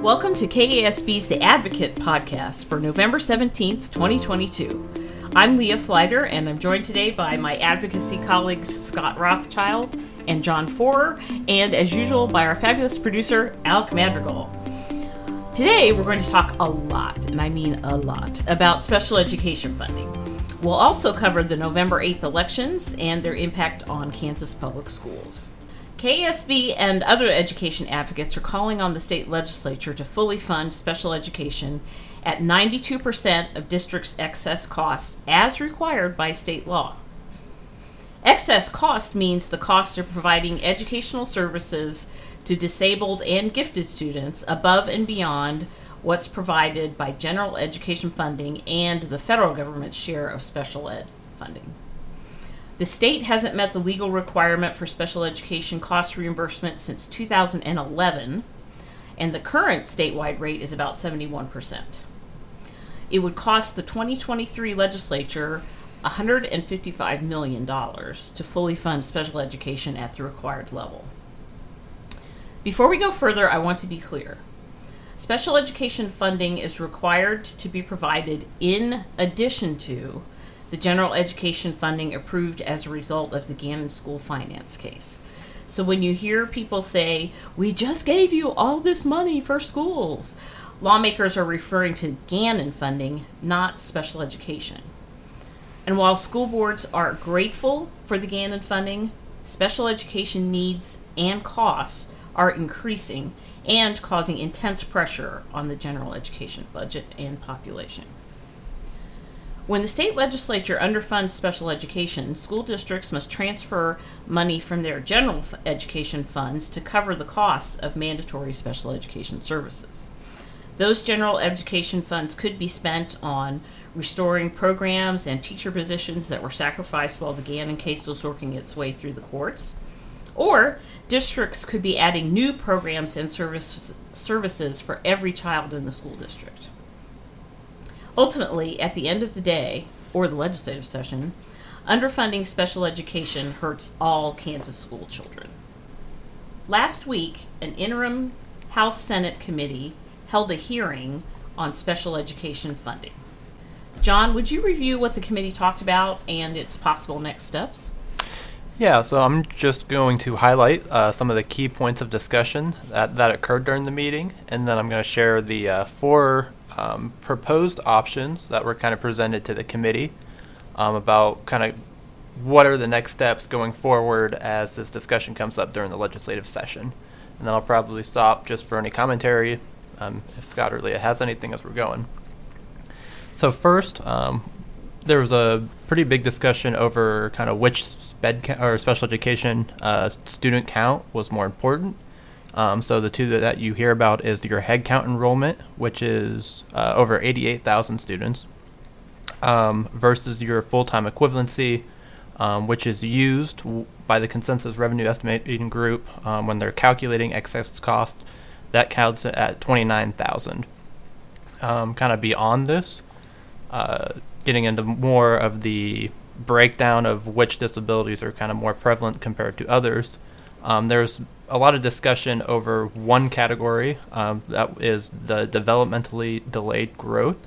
Welcome to KASB's The Advocate podcast for November 17th, 2022. I'm Leah Fliter, and I'm joined today by my advocacy colleagues Scott Rothschild and John Forer, and as usual, by our fabulous producer, Alec Madrigal. Today, we're going to talk a lot, and I mean a lot, about special education funding. We'll also cover the November 8th elections and their impact on Kansas public schools. KASB and other education advocates are calling on the state legislature to fully fund special education at 92% of districts' excess costs as required by state law. Excess cost means the cost of providing educational services to disabled and gifted students above and beyond what's provided by general education funding and the federal government's share of special ed funding. The state hasn't met the legal requirement for special education cost reimbursement since 2011, and the current statewide rate is about 71%. It would cost the 2023 legislature $155 million to fully fund special education at the required level. Before we go further, I want to be clear. Special education funding is required to be provided in addition to the general education funding approved as a result of the Gannon School finance case. So when you hear people say, We just gave you all this money for schools, lawmakers are referring to Gannon funding, not special education. And while school boards are grateful for the Gannon funding, special education needs and costs are increasing and causing intense pressure on the general education budget and population. When the state legislature underfunds special education, school districts must transfer money from their general education funds to cover the costs of mandatory special education services. Those general education funds could be spent on restoring programs and teacher positions that were sacrificed while the Gannon case was working its way through the courts. Or districts could be adding new programs and service, services for every child in the school district. Ultimately, at the end of the day, or the legislative session, underfunding special education hurts all Kansas school children. Last week, an interim House Senate committee held a hearing on special education funding. John, would you review what the committee talked about and its possible next steps? Yeah, so I'm just going to highlight uh, some of the key points of discussion that, that occurred during the meeting, and then I'm going to share the uh, four um, proposed options that were kind of presented to the committee um, about kind of what are the next steps going forward as this discussion comes up during the legislative session. And then I'll probably stop just for any commentary um, if Scott or Leah has anything as we're going. So first, um, there was a pretty big discussion over kind of which sped ca- or special education uh, student count was more important. Um, so the two that, that, you hear about is your headcount enrollment, which is uh, over 88,000 students, um, versus your full-time equivalency, um, which is used w- by the consensus revenue estimating group um, when they're calculating excess cost. That counts at 29,000. Um, kind of beyond this, uh, getting into more of the breakdown of which disabilities are kind of more prevalent compared to others. Um, there's a lot of discussion over one category um, that is the developmentally delayed growth.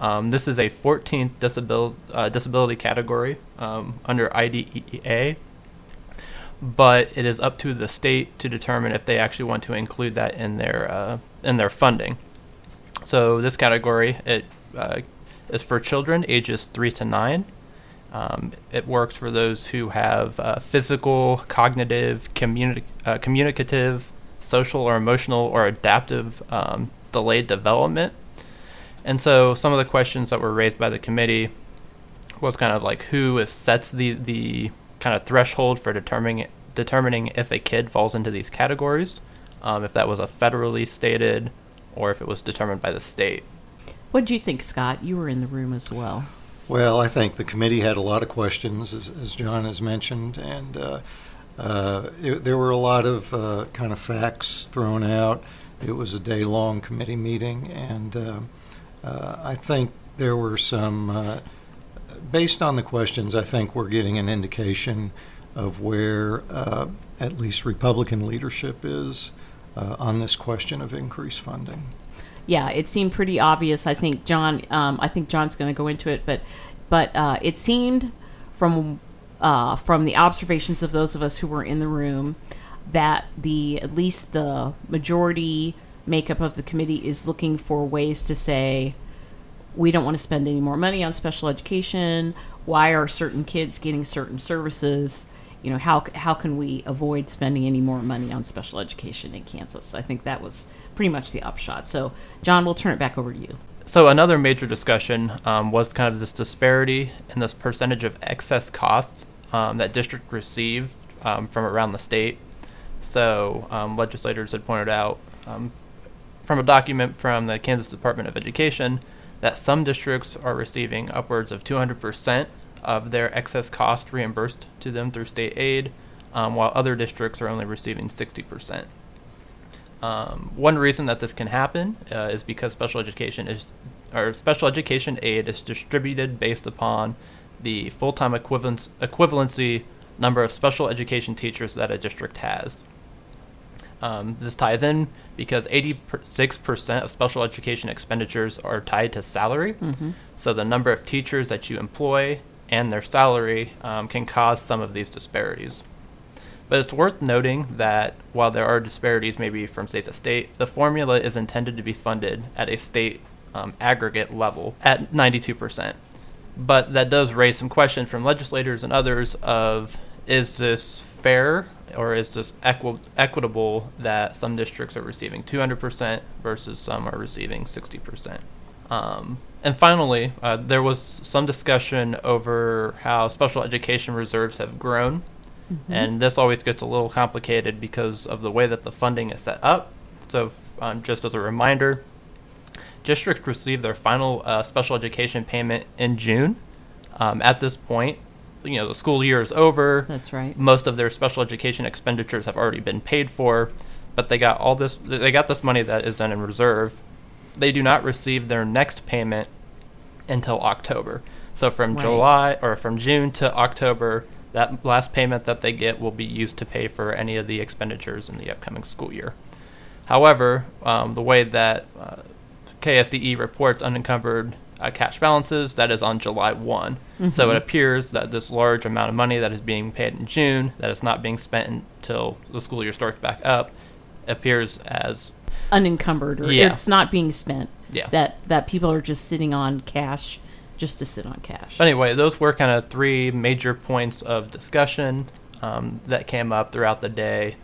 Um, this is a 14th disabil- uh, disability category um, under IDEA, but it is up to the state to determine if they actually want to include that in their uh, in their funding. So this category it uh, is for children ages three to nine. Um, it works for those who have uh, physical, cognitive, communi- uh, communicative, social, or emotional, or adaptive um, delayed development. And so, some of the questions that were raised by the committee was kind of like who sets the the kind of threshold for determining determining if a kid falls into these categories, um, if that was a federally stated, or if it was determined by the state. What do you think, Scott? You were in the room as well. Well, I think the committee had a lot of questions, as, as John has mentioned, and uh, uh, it, there were a lot of uh, kind of facts thrown out. It was a day long committee meeting, and uh, uh, I think there were some, uh, based on the questions, I think we're getting an indication of where at least Republican leadership is on this question of increased funding. Yeah, it seemed pretty obvious. I think John. Um, I think John's going to go into it, but but uh, it seemed from uh, from the observations of those of us who were in the room that the at least the majority makeup of the committee is looking for ways to say we don't want to spend any more money on special education. Why are certain kids getting certain services? You know, how how can we avoid spending any more money on special education in Kansas? I think that was pretty much the upshot. So, John, we'll turn it back over to you. So another major discussion um, was kind of this disparity in this percentage of excess costs um, that districts receive um, from around the state. So um, legislators had pointed out um, from a document from the Kansas Department of Education that some districts are receiving upwards of 200% of their excess cost reimbursed to them through state aid, um, while other districts are only receiving 60%. Um, one reason that this can happen uh, is because special education is, or special education aid is distributed based upon the full-time equivalence, equivalency number of special education teachers that a district has. Um, this ties in because 86% of special education expenditures are tied to salary. Mm-hmm. So the number of teachers that you employ and their salary um, can cause some of these disparities. But it's worth noting that while there are disparities maybe from state to state, the formula is intended to be funded at a state um, aggregate level at 92%. But that does raise some questions from legislators and others of is this fair or is this equi- equitable that some districts are receiving 200% versus some are receiving 60%? Um, and finally, uh, there was some discussion over how special education reserves have grown Mm-hmm. And this always gets a little complicated because of the way that the funding is set up. So, um, just as a reminder, districts receive their final uh, special education payment in June. Um, at this point, you know the school year is over. That's right. Most of their special education expenditures have already been paid for, but they got all this. They got this money that is then in reserve. They do not receive their next payment until October. So from right. July or from June to October, that last payment that they get will be used to pay for any of the expenditures in the upcoming school year. However, um, the way that uh, KSDE reports unencumbered uh, cash balances, that is on July one mm-hmm. So it appears that this large amount of money that is being paid in June, that is not being spent until the school year starts back up, appears as unencumbered or yeah. it's not being spent. Yeah. That that people are just sitting on cash just to sit on cash. But anyway, those were kind of three major points of discussion um, that came up throughout the day.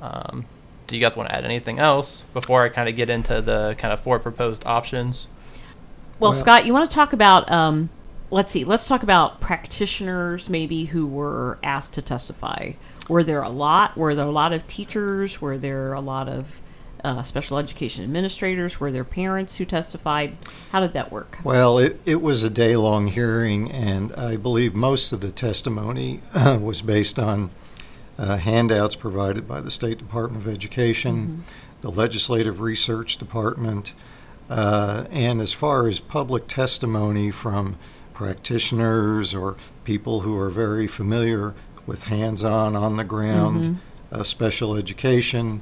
Um, do you guys want to add anything else before I kind of get into the kind of four proposed options? Well, well Scott, you want to talk about? Um, let's see. Let's talk about practitioners, maybe who were asked to testify. Were there a lot? Were there a lot of teachers? Were there a lot of uh, special education administrators? Were there parents who testified? How did that work? Well, it, it was a day long hearing, and I believe most of the testimony uh, was based on uh, handouts provided by the State Department of Education, mm-hmm. the Legislative Research Department, uh, and as far as public testimony from practitioners or people who are very familiar with hands on, on the ground mm-hmm. Uh, special education.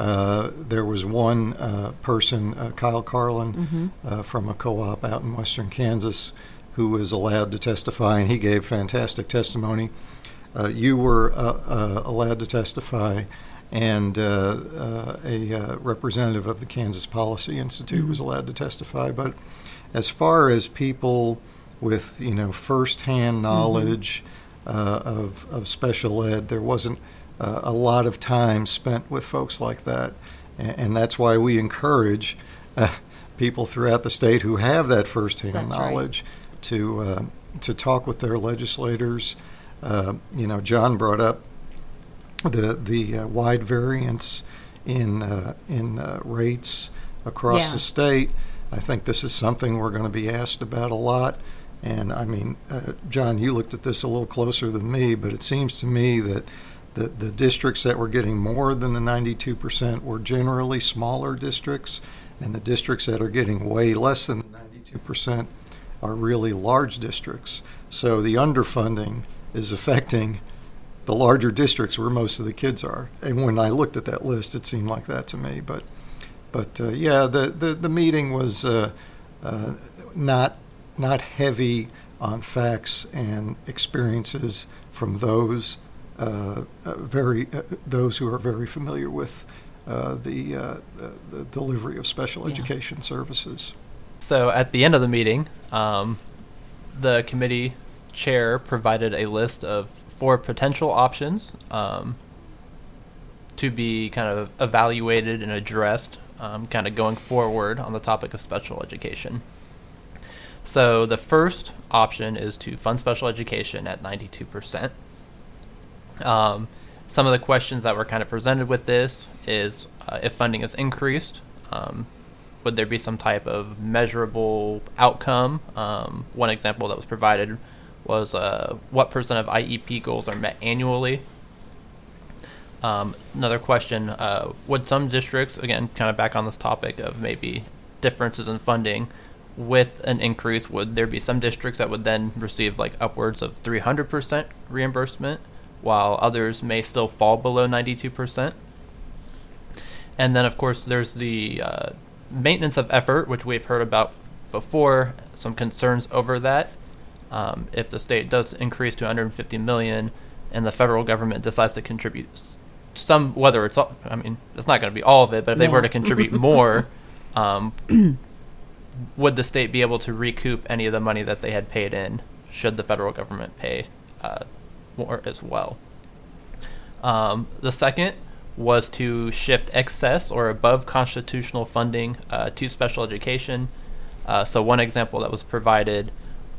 Uh, there was one uh, person, uh, Kyle Carlin, mm-hmm. Uh, from a co op out in western Kansas, who was allowed to testify, and he gave fantastic testimony. Uh, you were allowed to testify, and a representative of the Kansas Policy Institute mm-hmm. was allowed to testify. But as far as people with you know firsthand mm-hmm. knowledge mm-hmm. of, of special ed, there wasn't uh, a lot of time spent with folks like that. And, and that's why we encourage uh, people throughout the state who have that firsthand that's knowledge right. to, uh, to talk with their legislators. Uh, you know, John brought up the, the uh, wide variance in, uh, in rates across yeah. the state. I think this is something we're going to be asked about a lot. And I mean, uh, John, you looked at this a little closer than me, but it seems to me that the, the districts that were getting more than the 92% were generally smaller districts, and the districts that are getting way less than the 92% are really large districts. So the underfunding is affecting the larger districts where most of the kids are. And when I looked at that list, it seemed like that to me. But but uh, yeah, the, the the meeting was uh, uh, not not heavy on facts and experiences from those very uh, those who are very familiar with the, the delivery of special yeah. education services. So at the end of the meeting, um, the committee chair provided a list of four potential options um, to be kind of evaluated and addressed, um, kind of going forward on the topic of special education. So the first option is to fund special education at 92%. Um, some of the questions that were kind of presented with this is uh, if funding is increased, um, would there be some type of measurable outcome? Um, one example that was provided was uh, what percent of IEP goals are met annually. Um, another question uh, Would some districts, again, kind of back on this topic of maybe differences in funding, with an increase, would there be some districts that would then receive like upwards of 300% reimbursement, while others may still fall below 92%? And then, of course, there's the uh, maintenance of effort, which we've heard about before, some concerns over that. Um, if the state does increase to 150 million and the federal government decides to contribute some, whether it's, all, I mean, it's not going to be all of it, but if no. they were to contribute more, um, would the state be able to recoup any of the money that they had paid in should the federal government pay uh, more as well? Um, the second was to shift excess or above constitutional funding uh, to special education. Uh, so, one example that was provided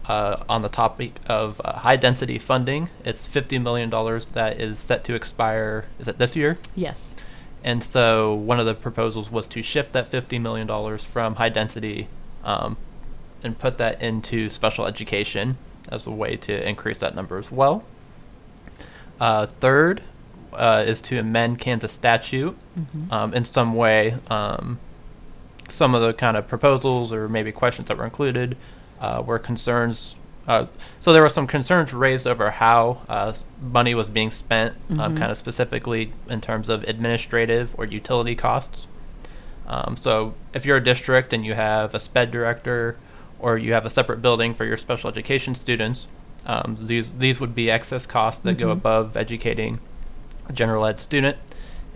uh, on the topic of uh, high density funding, it's $50 million that is set to expire. Is it this year? Yes. And so, one of the proposals was to shift that $50 million from high density um, and put that into special education as a way to increase that number as well. Uh, third uh, is to amend Kansas statute mm-hmm. um, in some way. Um, some of the kind of proposals or maybe questions that were included uh, were concerns. Uh, so there were some concerns raised over how uh, money was being spent, um, mm-hmm. kind of specifically in terms of administrative or utility costs. Um, so if you're a district and you have a SPED director or you have a separate building for your special education students, um, these these would be excess costs that mm-hmm. go above educating a general ed student,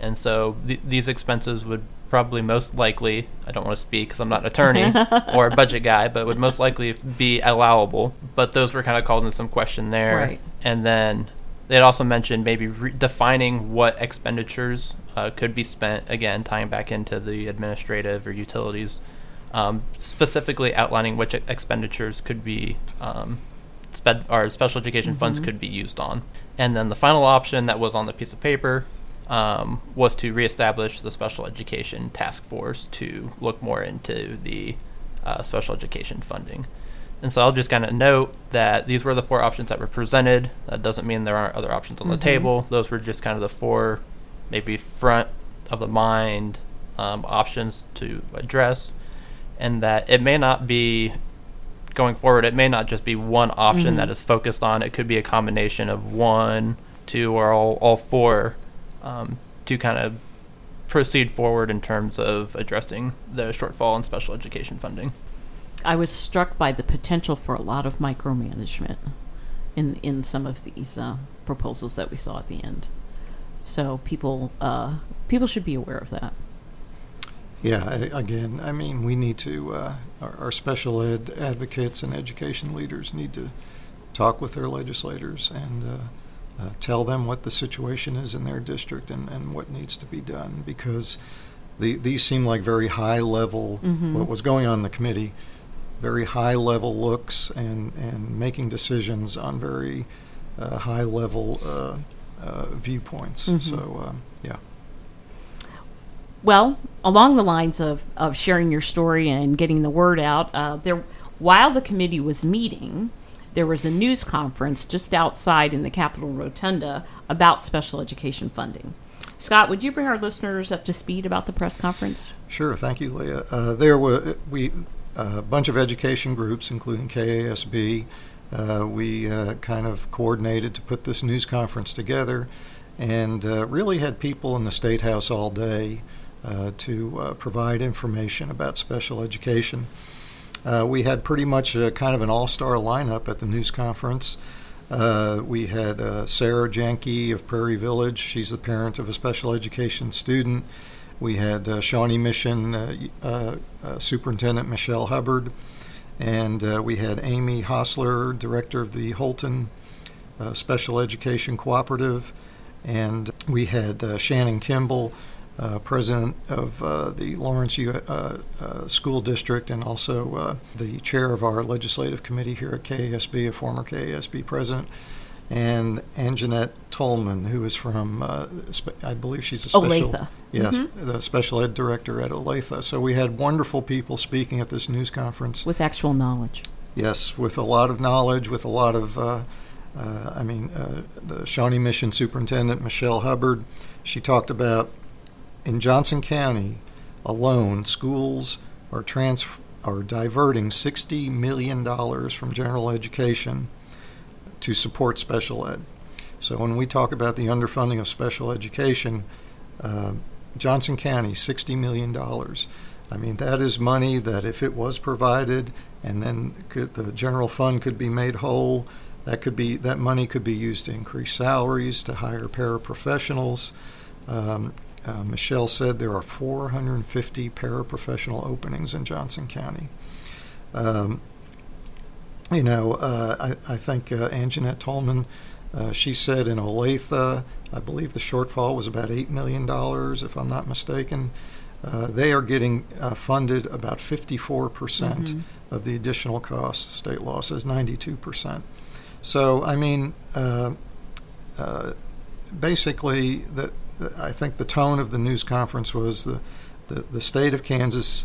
and so th- these expenses would probably most likely I don't want to speak because I'm not an attorney or a budget guy, but would most likely be allowable. But those were kind of called into some question there, right. and then they had also mentioned maybe re- defining what expenditures uh, could be spent, again, tying back into the administrative or utilities, um, specifically outlining which expenditures could be, um, sped, or special education mm-hmm. funds could be used on. And then the final option that was on the piece of paper um, was to reestablish the special education task force to look more into the uh, special education funding. And so I'll just kind of note that these were the four options that were presented. That doesn't mean there aren't other options on mm-hmm. the table. Those were just kind of the four, maybe front of the mind um, options to address. And that it may not be going forward, it may not just be one option mm-hmm. that is focused on. It could be a combination of one, two, or all, all four um, to kind of proceed forward in terms of addressing the shortfall in special education funding. I was struck by the potential for a lot of micromanagement in in some of these uh, proposals that we saw at the end. So people uh, people should be aware of that. Yeah, again, I mean, we need to uh, our, our, special ed advocates and education leaders need to talk with their legislators and. Uh, uh, tell them what the situation is in their district and, and what needs to be done because the, these seem like very high level mm-hmm. what was going on in the committee very high level looks and, and making decisions on very uh, high level uh, uh, viewpoints. Mm-hmm. So, um, yeah. Well, along the lines of, of sharing your story and getting the word out, uh, there while the committee was meeting, there was a news conference just outside in the Capitol Rotunda about special education funding. Scott, would you bring our listeners up to speed about the press conference? Sure, thank you, Leah. Uh, there were we a bunch of education groups, including KASB, uh, we uh, kind of coordinated to put this news conference together and uh, really had people in the State House all day uh, to uh, provide information about special education. Uh, we had pretty much a, kind of an all star lineup at the news conference. we had Sarah Janke of Prairie Village, she's the parent of a special education student. We had Shawnee Mission Superintendent Michelle Hubbard. And uh, we had Amy Hostler, director of the Holton uh, Special Education Cooperative, and we had uh, Shannon Kimball, uh, president of uh, the Lawrence U- uh, School District, and also the chair of our legislative committee here at KASB, a former KASB president and Anjanette Tolman, who is from, uh, spe- I believe she's a special, Olathe. yes, Mhm. the special ed director at Olathe. So we had wonderful people speaking at this news conference. With actual knowledge. Yes, with a lot of knowledge, with a lot of, uh, uh, I mean, uh, the Shawnee Mission Superintendent Michelle Hubbard, she talked about in Johnson County alone, schools are trans are diverting sixty million dollars from general education to support special ed. So when we talk about the underfunding of special education, uh, Johnson County, $60 million. I mean, that is money that if it was provided and then could, the general fund could be made whole, that could be that money could be used to increase salaries, to hire paraprofessionals. Um, uh, Michelle said there are 450 paraprofessional openings in Johnson County. Um, you know, uh, I, I, think uh, Anjanette Tolman, uh, she said in Olathe, I believe the shortfall was about $8 million, if I'm not mistaken. Uh, they are getting uh, funded about 54% mm hmm of the additional costs. State law says 92%. So, I mean, uh, basically, the, I think the tone of the news conference was the, the, the state of Kansas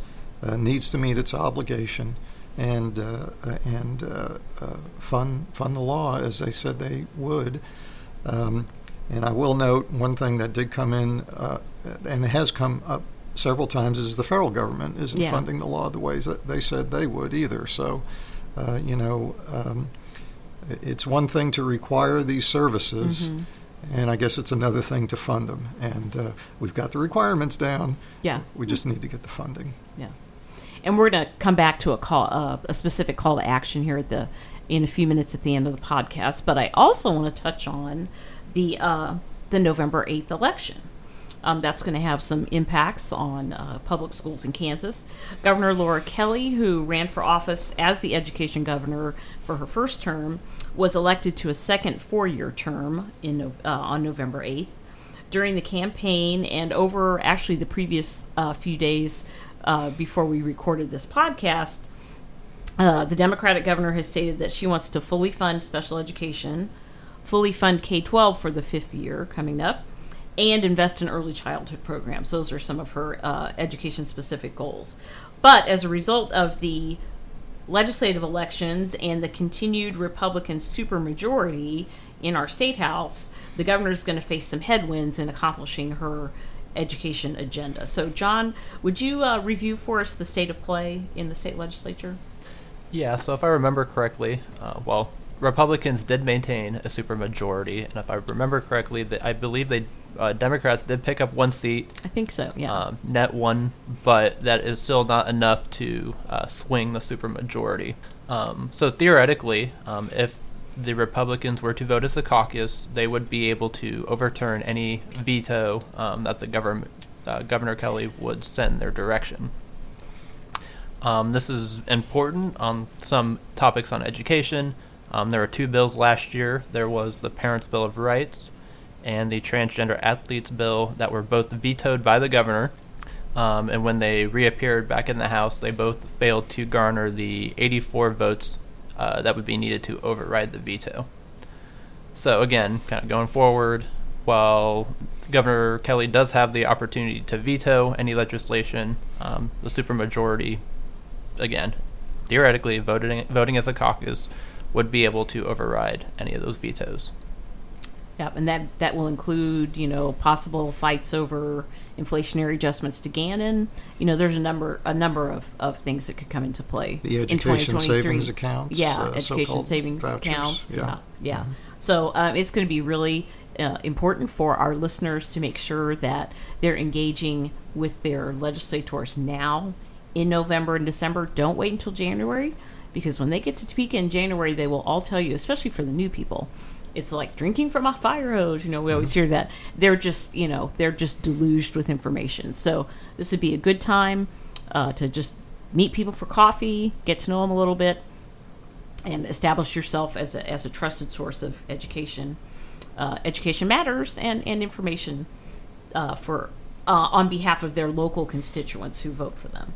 needs to meet its obligation and uh, and uh, uh, fund fund the law as they said they would. Um, and I will note one thing that did come in, uh, and has come up several times, is the federal government isn't yeah. funding the law the ways that they said they would either. So, uh, you know, um, it's one thing to require these services. Mm-hmm. And I guess it's another thing to fund them. And uh, we've got the requirements down. Yeah. We just need to get the funding. Yeah and we're going to come back to a call, uh, a specific call to action here at the in a few minutes at the end of the podcast. But I also want to touch on the uh, the November eighth election. Um, that's going to have some impacts on uh, public schools in Kansas. Governor Laura Kelly, who ran for office as the education governor for her first term, was elected to a second four-year term in uh, on November eighth. During the campaign and over actually the previous uh, few days uh, before we recorded this podcast, uh, the Democratic governor has stated that she wants to fully fund special education, fully fund K 12 for the fifth year coming up, and invest in early childhood programs. Those are some of her uh, education specific goals. But as a result of the legislative elections and the continued Republican supermajority in our state house, the governor is going to face some headwinds in accomplishing her education agenda. So, John, would you uh, review for us the state of play in the state legislature? Yeah, so if I remember correctly, uh, well, Republicans did maintain a supermajority, and if I remember correctly, that I believe they uh, Democrats did pick up one seat. I think so. Yeah. Um, net one, but that is still not enough to uh, swing the supermajority. Um, so theoretically, um, if the Republicans were to vote as a caucus, they would be able to overturn any veto um, that the government, uh, Governor Kelly would send their direction. Um, this is important on some topics on education. Um, there were two bills last year. There was the Parents' Bill of Rights and the Transgender Athletes Bill that were both vetoed by the governor. Um, and when they reappeared back in the House, they both failed to garner the 84 votes uh, that would be needed to override the veto. So again, kind of going forward, while Governor Kelly does have the opportunity to veto any legislation, um, the supermajority, again, theoretically voting voting as a caucus, would be able to override any of those vetoes. Yep, and that that will include you know possible fights over inflationary adjustments to Gannon. You know, there's a number a number of, of things that could come into play. The in education 2023. savings accounts, Yeah, uh, education savings vouchers, accounts. yeah. Yeah, yeah. So uh, it's going to be really uh, important for our listeners to make sure that they're engaging with their legislators now in November and December. Don't wait until January because when they get to Topeka in January, they will all tell you, especially for the new people, it's like drinking from a fire hose. You know, we always hear that. They're just, you know, they're just deluged with information. So this would be a good time uh, to just meet people for coffee, get to know them a little bit, and establish yourself as a, as a trusted source of education. Uh, education matters and, and information uh, for uh, on behalf of their local constituents who vote for them.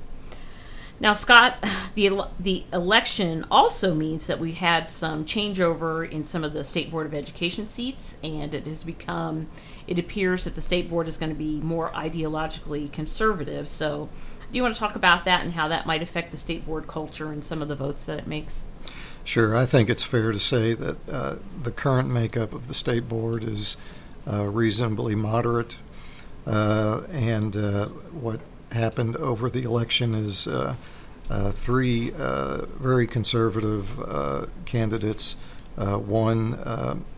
Now, Scott, the the election also means that we had some changeover in some of the state board of education seats, and it has become. It appears that the state board is going to be more ideologically conservative. So, do you want to talk about that and how that might affect the state board culture and some of the votes that it makes? Sure, I think it's fair to say that uh, the current makeup of the state board is uh, reasonably moderate, uh, and uh, what happened over the election is uh, uh, three uh, very conservative candidates. One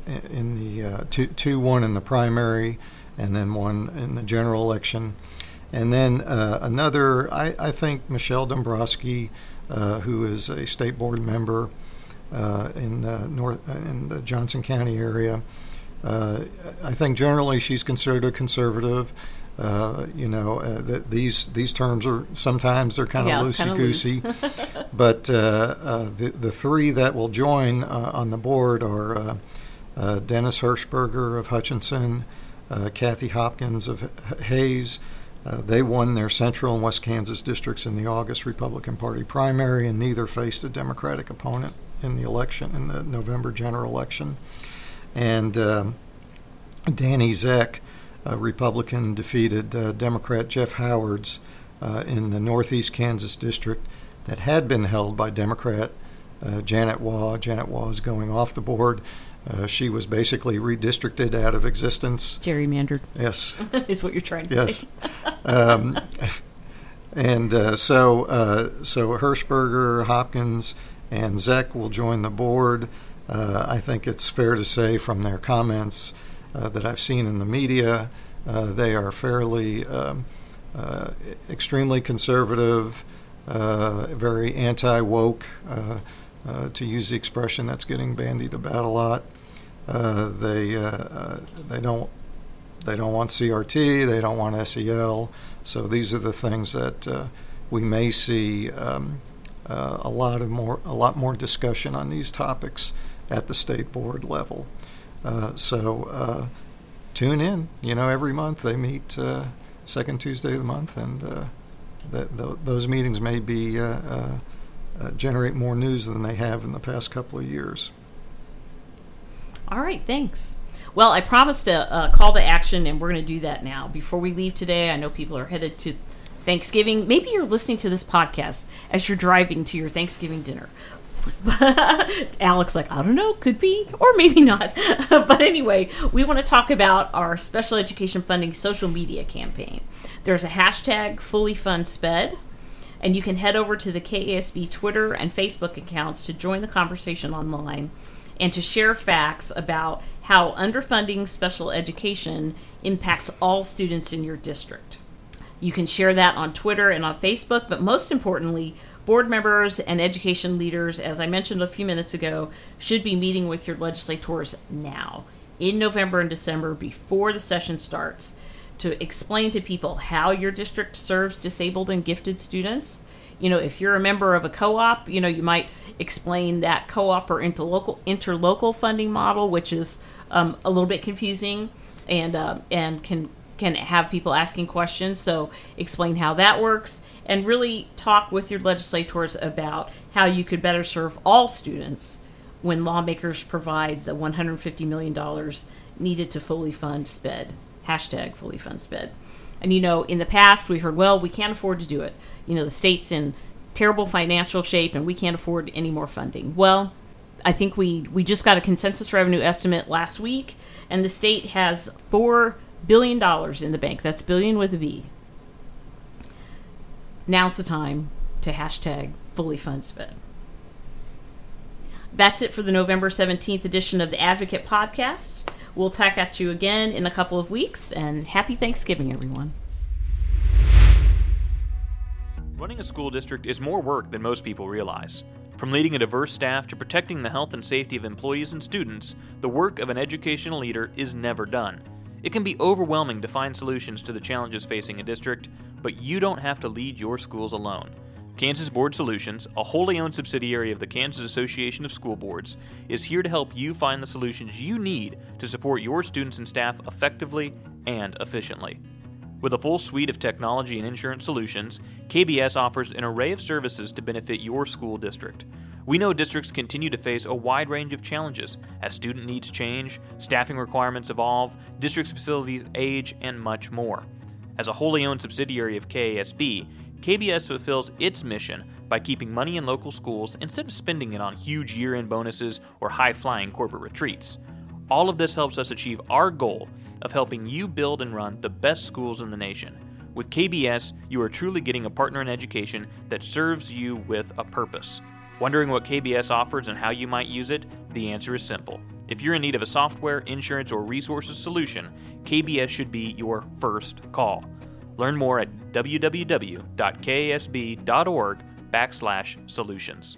in the two, two, one in the primary, and then one in the general election, and then uh, another. I, I think Michelle Dombrosky, uh, who is a state board member uh, in the north in the Johnson County area. I think generally she's considered a conservative. Uh, you know, uh, th- these these terms are sometimes they're kind of Yeah, loosey goosey, but uh, uh, the the three that will join uh, on the board are uh, uh, Dennis Hershberger of Hutchinson, uh, Kathy Hopkins of H- Hays. Uh, they won their Central and West Kansas districts in the August Republican Party primary, and neither faced a Democratic opponent in the election in the November general election. And um, Danny Zeck, Republican, defeated uh, Democrat Jeff Howards uh, in the Northeast Kansas district that had been held by Democrat uh, Janet Waugh. Janet Waugh is going off the board. Uh, she was basically redistricted out of existence. Gerrymandered Yes, is what you're trying to yes. say. um, and uh, so, uh, so Hershberger, Hopkins, and Zeck will join the board. Uh, I think it's fair to say from their comments that I've seen in the media, uh, they are fairly um, uh, extremely conservative, uh, very anti woke, uh, uh, to use the expression that's getting bandied about a lot. Uh, they uh, uh, they don't they don't want CRT, they don't want SEL. So these are the things that uh, we may see um, uh, a lot of more a lot more discussion on these topics at the state board level. Uh, so uh, tune in. You know, every month they meet uh, second Tuesday of the month, and th- those meetings may be generate more news than they have in the past couple of years. All right, thanks. Well, I promised a, a call to action, and we're going to do that now. Before we leave today, I know people are headed to Thanksgiving. Maybe you're listening to this podcast as you're driving to your Thanksgiving dinner. Alex, like, I don't know, could be, or maybe not. but anyway, we want to talk about our special education funding social media campaign. There's a hashtag fully fund sped, and you can head over to the KASB Twitter and Facebook accounts to join the conversation online and to share facts about how underfunding special education impacts all students in your district. You can share that on Twitter and on Facebook, but most importantly, board members and education leaders, as I mentioned a few minutes ago, should be meeting with your legislators now, in November and December, before the session starts, to explain to people how your district serves disabled and gifted students. You know, if you're a member of a co-op, you know, you might explain that co-op or interlocal interlocal funding model, which is um, a little bit confusing and uh, and can can have people asking questions. So explain how that works and really talk with your legislators about how you could better serve all students when lawmakers provide the $150 million needed to fully fund SPED. Hashtag fully fund SPED. And you know, in the past, we heard, well, we can't afford to do it. You know, the state's in terrible financial shape and we can't afford any more funding. Well, I think we we just got a consensus revenue estimate last week, and the state has four billion dollars in the bank. That's billion with a B. Now's the time to hashtag fully fund sped. That's it for the November 17th edition of the Advocate Podcast. We'll tack at you again in a couple of weeks, and happy Thanksgiving, everyone. Running a school district is more work than most people realize. From leading a diverse staff to protecting the health and safety of employees and students, the work of an educational leader is never done. It can be overwhelming to find solutions to the challenges facing a district, but you don't have to lead your schools alone. Kansas Board Solutions, a wholly owned subsidiary of the Kansas Association of School Boards, is here to help you find the solutions you need to support your students and staff effectively and efficiently. With a full suite of technology and insurance solutions, KBS offers an array of services to benefit your school district. We know districts continue to face a wide range of challenges as student needs change, staffing requirements evolve, districts' facilities age, and much more. As a wholly owned subsidiary of KASB, KBS fulfills its mission by keeping money in local schools instead of spending it on huge year end bonuses or high flying corporate retreats. All of this helps us achieve our goal of helping you build and run the best schools in the nation. With KBS, you are truly getting a partner in education that serves you with a purpose. Wondering what KBS offers and how you might use it? The answer is simple. If you're in need of a software, insurance, or resources solution, KBS should be your first call. Learn more at www.kasb.org backslash solutions.